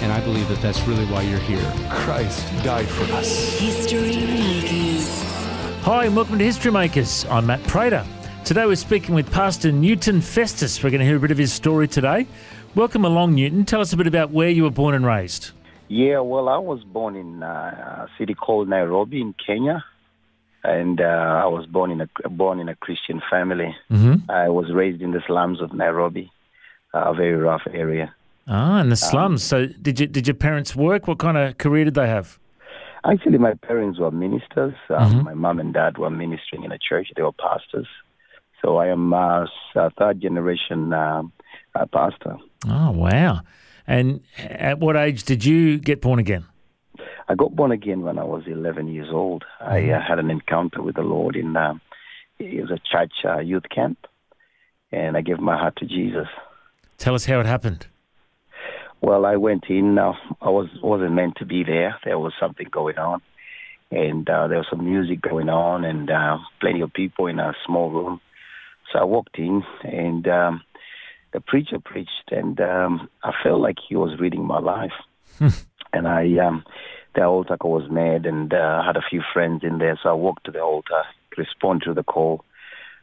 And I believe that that's really why you're here. Christ died for us. History Makers. Hi, and welcome to History Makers. I'm Matt Prater. Today we're speaking with Pastor Newton Festus. We're going to hear a bit of his story today. Welcome along, Newton. Tell us a bit about where you were born and raised. Yeah, well, I was born in uh, a city called Nairobi in Kenya, and uh, I was born in a born in a Christian family. Mm-hmm. I was raised in the slums of Nairobi, a very rough area. Ah, in the slums. so did you did your parents work? What kind of career did they have? Actually, my parents were ministers. Um, Mhm. My mom and dad were ministering in a church. They were pastors. So I am uh, a third generation um uh, pastor. Oh, wow. And at what age did you get born again? I got born again when I was 11 years old. I uh, had an encounter with the Lord in uh, it was a church uh, youth camp, and I gave my heart to Jesus. Tell us how it happened. Well, I went in. Uh, I was wasn't meant to be there. There was something going on, and uh, there was some music going on, and uh, plenty of people in a small room. So I walked in, and um, the preacher preached, and um, I felt like he was reading my life. and I, um, the altar call was made, and uh, I had a few friends in there. So I walked to the altar, responded to the call.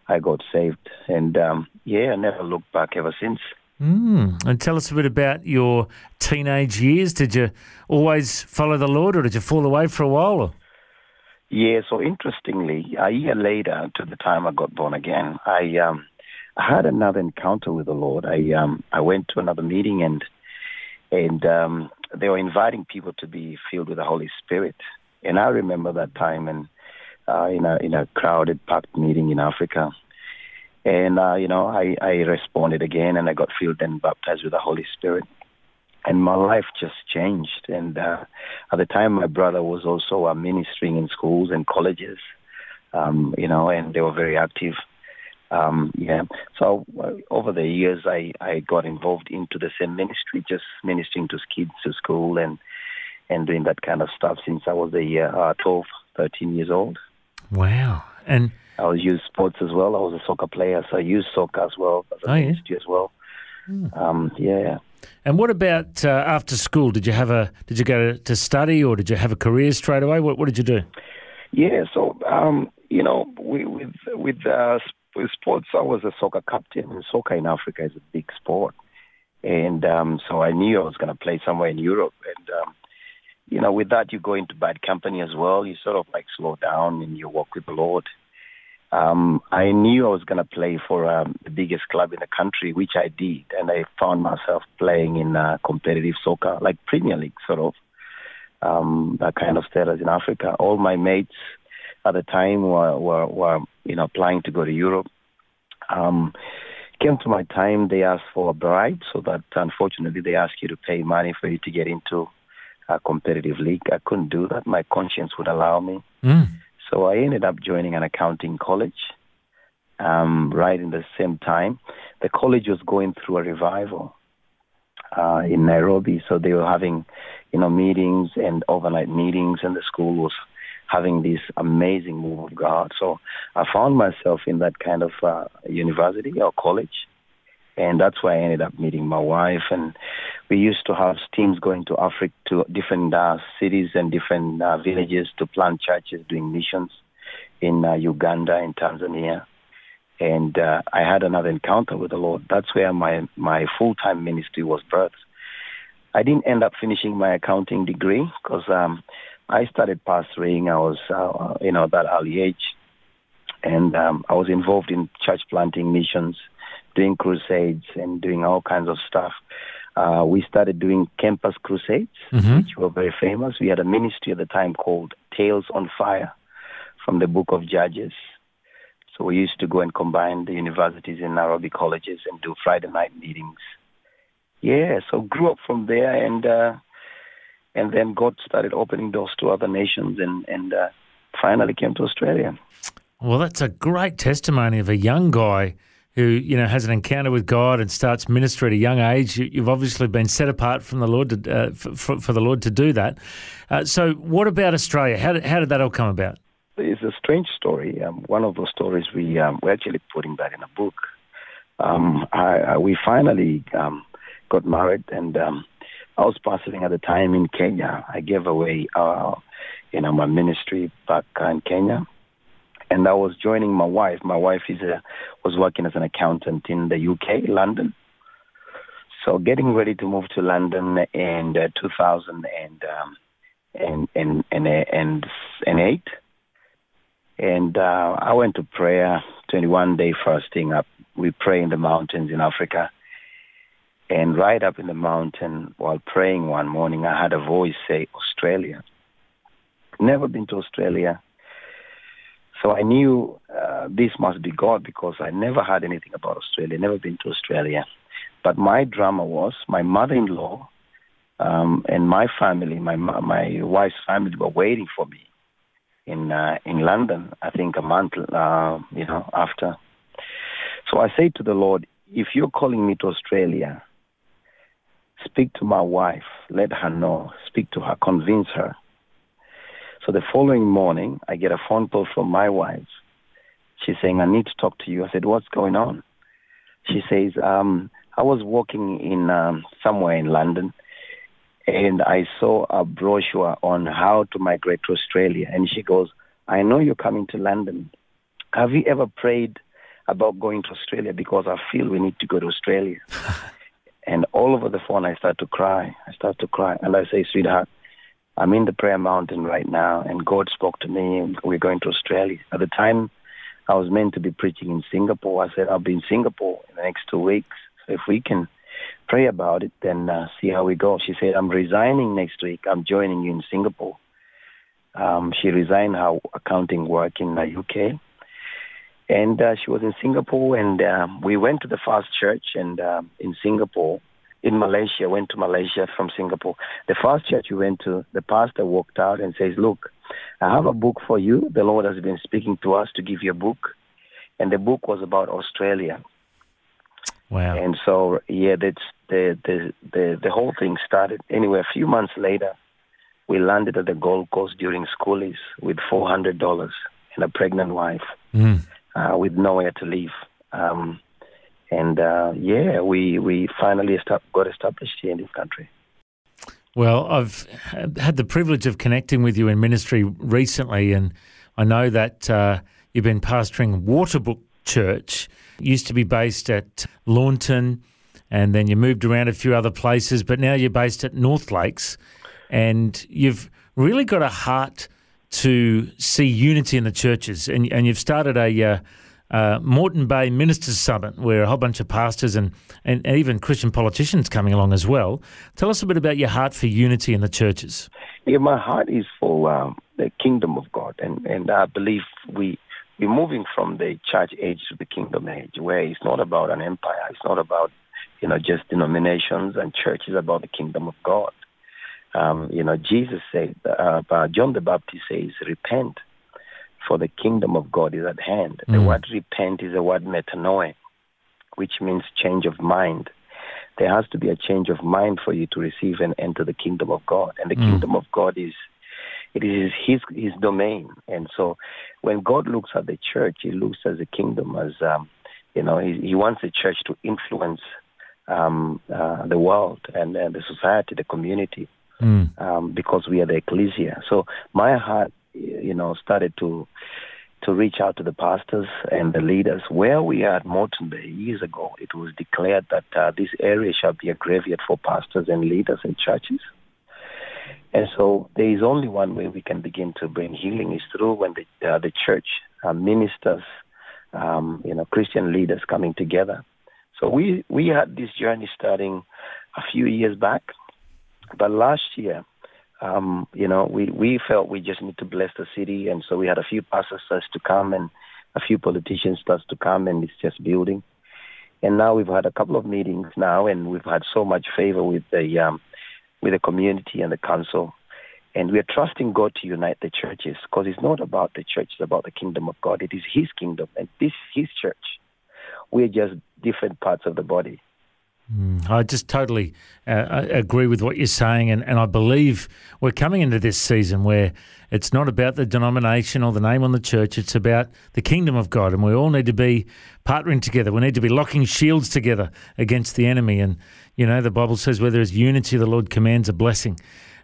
I got saved, and um, yeah, I never looked back ever since. Mm. And tell us a bit about your teenage years. Did you always follow the Lord, or did you fall away for a while? Or? Yeah, so interestingly, a year later to the time I got born again, I um had another encounter with the Lord. I um I went to another meeting and and um they were inviting people to be filled with the Holy Spirit. And I remember that time and uh in a in a crowded packed meeting in Africa. And uh, you know, I, I responded again and I got filled and baptized with the Holy Spirit and my life just changed. And uh, at the time, my brother was also uh, ministering in schools and colleges, um, you know, and they were very active. Um, yeah. So uh, over the years, I, I got involved into the same ministry, just ministering to kids to school and and doing that kind of stuff since I was a uh, 12, 13 years old. Wow. And I was used sports as well. I was a soccer player, so I used soccer as well as a Oh, yeah. as well. Um, yeah. and what about uh, after school? Did you have a did you go to, to study, or did you have a career straight away? What what did you do? Yeah, so um, you know, we, with with uh, with sports, I was a soccer captain. And soccer in Africa is a big sport, and um, so I knew I was going to play somewhere in Europe. And um, you know, with that, you go into bad company as well. You sort of like slow down and you walk with the Lord. Um, I knew I was going to play for um, the biggest club in the country, which I did, and I found myself playing in uh, competitive soccer, like Premier League, sort of um, that kind of status in Africa. All my mates at the time were, were, were you know, applying to go to Europe. Um, came to my time, they asked for a bribe, so that unfortunately they asked you to pay money for you to get into a competitive league. I couldn't do that. My conscience would allow me. Mm. So I ended up joining an accounting college um, right in the same time. The college was going through a revival uh, in Nairobi, so they were having, you know, meetings and overnight meetings, and the school was having this amazing move of God. So I found myself in that kind of uh, university or college, and that's where I ended up meeting my wife. And we used to have teams going to Africa, to different uh, cities and different uh, villages to plant churches, doing missions in uh, Uganda, and Tanzania. And uh, I had another encounter with the Lord. That's where my, my full-time ministry was birthed. I didn't end up finishing my accounting degree because um, I started pastoring. I was, uh, you know, that early age. And um, I was involved in church planting missions, doing crusades and doing all kinds of stuff. Uh, we started doing campus crusades, Mhm. which were very famous. We had a ministry at the time called Tails on Fire from the book of Judges. So we used to go and combine the universities in Nairobi colleges and do Friday night meetings. Yeah, so grew up from there and uh, and then God started opening doors to other nations, and and uh, finally came to Australia. Well, that's a great testimony of a young guy who you know has an encounter with God and starts ministry at a young age. You, have obviously been set apart from the Lord to, uh, for, for, the Lord to do that. Uh, so, what about Australia? How did, how did that all come about? It's a strange story. Um, one of those stories we um, we're actually putting that in a book. Um, I, I, we finally um, got married, and um, I was pastoring at the time in Kenya. I gave away, uh, you know, my ministry back in Kenya, and I was joining my wife. My wife is a, was working as an accountant in the UK, London. So getting ready to move to London in uh, 2000 and um, and and and and, and eight. And uh, I went to prayer, 21 day fasting. Up, we pray in the mountains in Africa. And right up in the mountain, while praying one morning, I had a voice say, Australia. Never been to Australia. So I knew uh, this must be God because I never heard anything about Australia, never been to Australia. But my drama was my mother-in-law um, and my family, my my wife's family, were waiting for me in uh, in London. I think a month, uh, you know, after. So I say to the Lord, if you're calling me to Australia, speak to my wife, let her know, speak to her, convince her. So the following morning, I get a phone call from my wife. She's saying, I need to talk to you. I said, what's going on? She says, um, I was walking in um, somewhere in London and I saw a brochure on how to migrate to Australia. And she goes, I know you're coming to London. Have you ever prayed about going to Australia? Because I feel we need to go to Australia. and all over the phone, I start to cry. I start to cry. And I say, sweetheart, I'm in the prayer mountain right now, and God spoke to me, and we're going to Australia. At the time, I was meant to be preaching in Singapore. I said, I'll be in Singapore in the next two weeks. So if we can pray about it, then uh, see how we go. She said, I'm resigning next week. I'm joining you in Singapore. Um, she resigned her accounting work in the UK. And uh, she was in Singapore, and uh, we went to the first church and uh, in Singapore, in Malaysia, went to Malaysia from Singapore. The first church we went to, the pastor walked out and says, look, I have a book for you. The Lord has been speaking to us to give you a book. And the book was about Australia. Wow. And so, yeah, that's the, the, the, the whole thing started. Anyway, a few months later, we landed at the Gold Coast during schoolies with $400 and a pregnant wife mm. uh, with nowhere to live. Um, and uh, yeah, we, we finally got established here in this country. Well, I've had the privilege of connecting with you in ministry recently, and I know that uh, you've been pastoring Waterbrook Church It used to be based at Lawnton, and then you moved around a few other places, but now you're based at North Lakes, and you've really got a heart to see unity in the churches, and, and you've started a uh, uh, Moreton Bay Ministers Summit, where a whole bunch of pastors and, and even Christian politicians coming along as well. Tell us a bit about your heart for unity in the churches. Yeah, my heart is for um, the kingdom of God, and, and I believe we we're moving from the church age to the kingdom age, where it's not about an empire. It's not about, you know, just denominations and churches about the kingdom of God. Um, you know, Jesus said, uh, John the Baptist says, repent, for the kingdom of God is at hand. Mm. The word repent is the word metanoia, which means change of mind. There has to be a change of mind for you to receive and enter the kingdom of God. And the mm. kingdom of God is it is his his domain. And so when God looks at the church, he looks at the kingdom as um, you know, he, he wants the church to influence um, uh, the world and, and the society, the community, mm. um, because we are the ecclesia. So my heart, you know, started to to reach out to the pastors and the leaders. Where we are at Moreton Bay years ago, it was declared that uh, this area shall be a graveyard for pastors and leaders and churches. And so there is only one way we can begin to bring healing is through when the, uh, the church uh, ministers, um, you know, Christian leaders coming together. So we, we had this journey starting a few years back. But last year, um, you know, we, we felt we just need to bless the city. And so we had a few pastors to come and a few politicians to come and it's just building. And now we've had a couple of meetings now and we've had so much favor with the um, with the community and the council. And we are trusting God to unite the churches because it's not about the church, it's about the kingdom of God. It is His kingdom and this is His church. We're just different parts of the body. Mm, I just totally uh, agree with what you're saying, and, and I believe we're coming into this season where it's not about the denomination or the name on the church, it's about the kingdom of God, and we all need to be partnering together. We need to be locking shields together against the enemy. And, you know, the Bible says where there is unity, the Lord commands a blessing.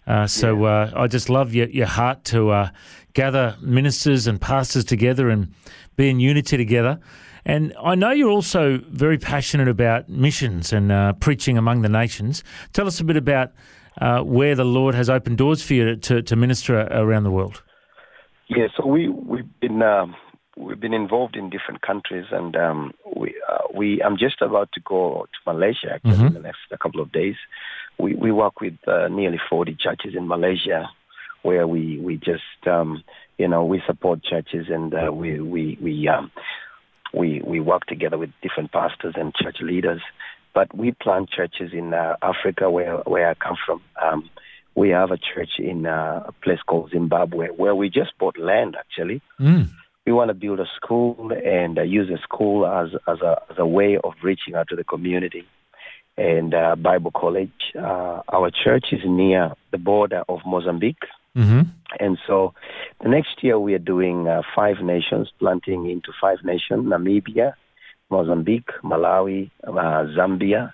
Uh, so uh, I just love your, your heart to uh, gather ministers and pastors together and be in unity together. And I know you're also very passionate about missions and uh, preaching among the nations. Tell us a bit about uh, where the Lord has opened doors for you to, to minister around the world. Yeah, so we we've been um, we've been involved in different countries, and um, we uh, we I'm just about to go to Malaysia actually Mhm. in the next couple of days. We we work with uh, nearly 40 churches in Malaysia, where we we just um, you know we support churches and uh, we we we um, we we work together with different pastors and church leaders. But we plant churches in uh, Africa, where where I come from. Um, we have a church in uh, a place called Zimbabwe, where we just bought land actually Mm. we want to build a school and uh, use a school as as a as a way of reaching out to the community. And uh, Bible College, uh, our church is near the border of Mozambique, hmm and so the next year we are doing uh, five nations, planting into five nations: Namibia, Mozambique, Malawi, uh, Zambia,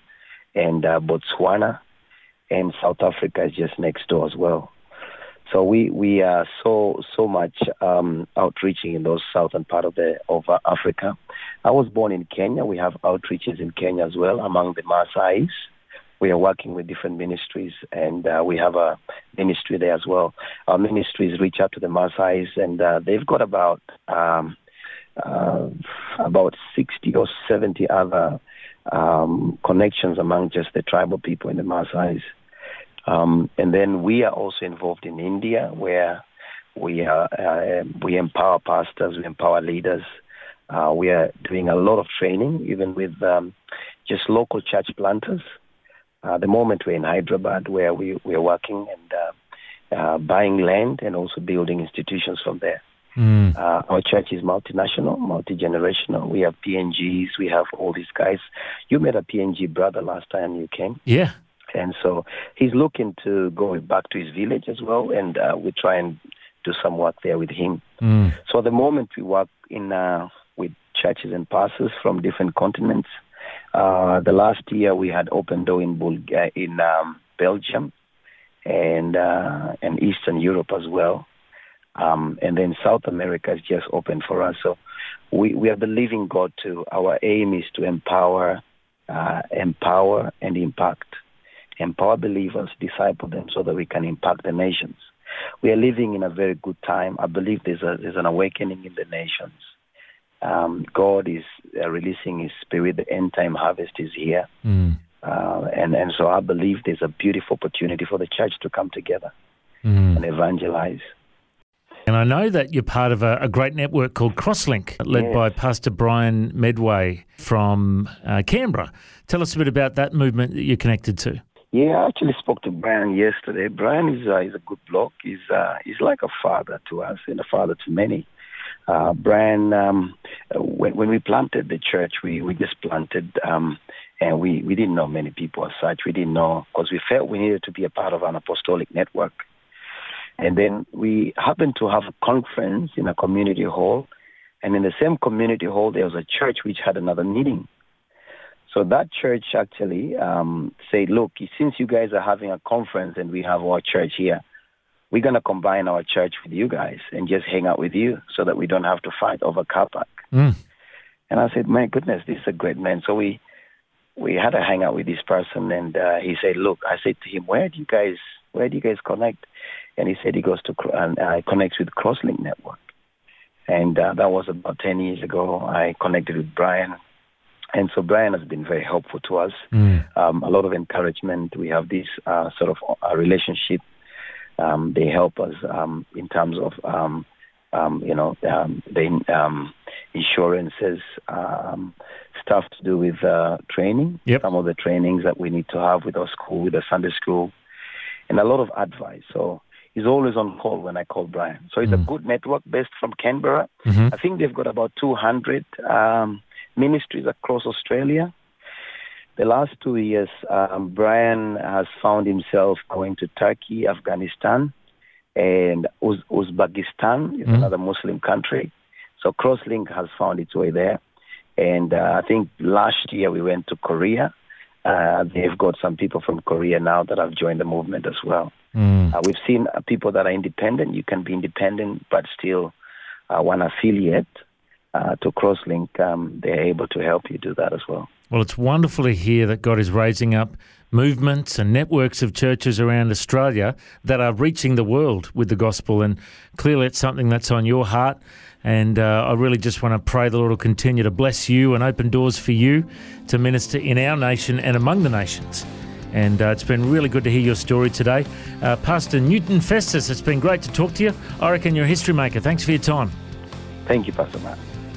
and uh, Botswana, and South Africa is just next door as well. So we we are so so much um, outreaching in those southern part of the of uh, Africa. I was born in Kenya. We have outreaches in Kenya as well among the Maasais. We are working with different ministries, and uh, we have a ministry there as well. Our ministries reach out to the Maasais, and uh, they've got about um, uh, about sixty or seventy other um, connections among just the tribal people in the Maasais. Um, and then we are also involved in India, where we are uh, we empower pastors, we empower leaders. Uh, we are doing a lot of training, even with um, just local church planters. Uh, the moment we're in Hyderabad, where we we are working and uh, uh, buying land and also building institutions from there. Mm. Uh, our church is multinational, multi generational. We have PNGs, we have all these guys. You met a PNG brother last time you came. Yeah. And so he's looking to go back to his village as well, and uh, we try and do some work there with him. Mm. So at the moment we work in uh, with churches and pastors from different continents. Uh, the last year we had open door in Bul- uh, in um, Belgium and uh, and Eastern Europe as well. Um, and then South America is just open for us. So we, we are believing God to. Our aim is to empower, uh, empower and impact. Empower believers, disciple them so that we can impact the nations. We are living in a very good time. I believe there's, a, there's an awakening in the nations. Um, God is uh, releasing His Spirit. The end time harvest is here. Mm. Uh, and, and so I believe there's a beautiful opportunity for the church to come together Mm. and evangelize. And I know that you're part of a, a great network called Crosslink, led Yes. by Pastor Brian Medway from uh, Canberra. Tell us a bit about that movement that you're connected to. Yeah, I actually spoke to Brian yesterday. Brian is uh, is a good bloke. He's uh, he's like a father to us and a father to many. Uh, Brian, um, when when we planted the church, we we just planted, um, and we we didn't know many people as such. We didn't know because we felt we needed to be a part of an apostolic network. And then we happened to have a conference in a community hall, and in the same community hall there was a church which had another meeting. So that church actually um, said, look, since you guys are having a conference and we have our church here, we're going to combine our church with you guys and just hang out with you so that we don't have to fight over car park. Mm. And I said, my goodness, this is a great man. So we we had a hangout with this person, and uh, he said, look, I said to him, where do you guys where do you guys connect? And he said he goes to and uh, connects with Crosslink Network. And uh, that was about 10 years ago. I connected with Brian. And so Brian has been very helpful to us. Mm. Um, a lot of encouragement. We have this uh, sort of uh, relationship. Um, they help us um, in terms of, um, um, you know, um, the um, insurances, um, stuff to do with uh, training. Yep. Some of the trainings that we need to have with our school, with the Sunday school. and a lot of advice. So he's always on call when I call Brian. So it's a good network based from Canberra. Mhm. I think they've got about 200 um, ministries across Australia. The last two years, um, Brian has found himself going to Turkey, Afghanistan, and Uz- Uzbekistan is Mhm. another Muslim country. So Crosslink has found its way there. And uh, I think last year we went to Korea. Uh, they've got some people from Korea now that have joined the movement as well. Mm. Uh, we've seen uh, people that are independent. You can be independent, but still uh, one affiliate uh, to Crosslink. Um, they're able to help you do that as well. Well, it's wonderful to hear that God is raising up movements and networks of churches around Australia that are reaching the world with the gospel. And clearly, it's something that's on your heart. And uh, I really just want to pray the Lord will continue to bless you and open doors for you to minister in our nation and among the nations. And uh, it's been really good to hear your story today. Uh, Pastor Newton Festus, it's been great to talk to you. I reckon you're a history maker. Thanks for your time. Thank you, Pastor Matt.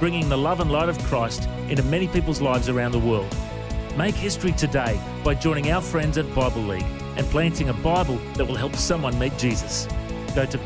bringing the love and light of Christ into many people's lives around the world. Make history today by joining our friends at Bible League and planting a Bible that will help someone meet Jesus. Go to